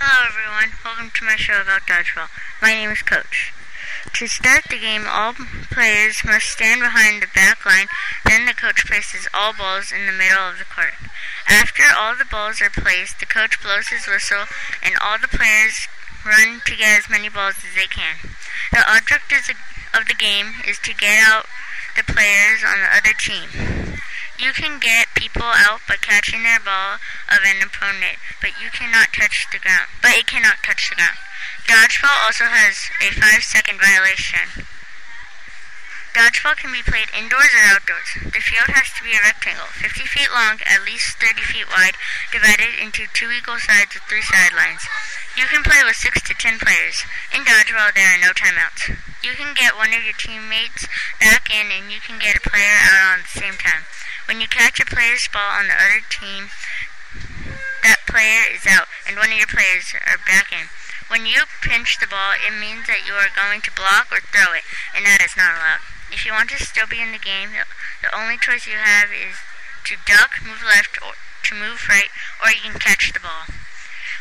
everyone. Welcome to my show about dodgeball. My name is Coach. To start the game, all players must stand behind the back line. Then the coach places all balls in the middle of the court. After all the balls are placed, the coach blows his whistle, and all the players run to get as many balls as they can. The object of the game is to get out the players on the other team. You can get people out by catching their ball of an opponent, but you cannot touch the ground. But it cannot touch the ground. Dodgeball also has a five second violation. Dodgeball can be played indoors or outdoors. The field has to be a rectangle, 50 feet long, at least 30 feet wide, divided into two equal sides with three sidelines. You can play with 6 to 10 players. In dodgeball, there are no timeouts. You can get one of your teammates back in and you can get a player out on the same time. When you catch a player's ball on the other team, that player is out and one of your players are back in. When you pinch the ball, it means that you are going to block or throw it, and that is not allowed. If you want to still be in the game, the only choice you have is to duck, move left, or to move right, or you can catch the ball.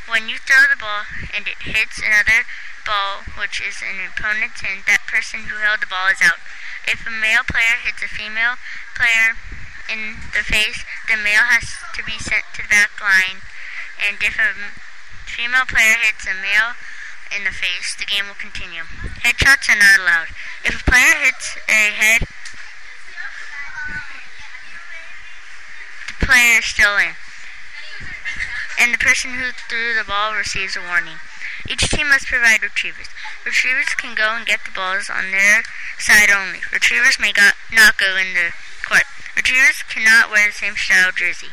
When you throw the ball and it hits another ball, which is an opponent's hand, that person who held the ball is out. If a male player hits a female player in the face, the male has to be sent to the back line, and if a female player hits a male in the face, the game will continue. Headshots are not allowed. If a player hits a head, the player is still in. And the person who threw the ball receives a warning. Each team must provide retrievers. Retrievers can go and get the balls on their side only. Retrievers may not go in the court. Retrievers cannot wear the same style jersey.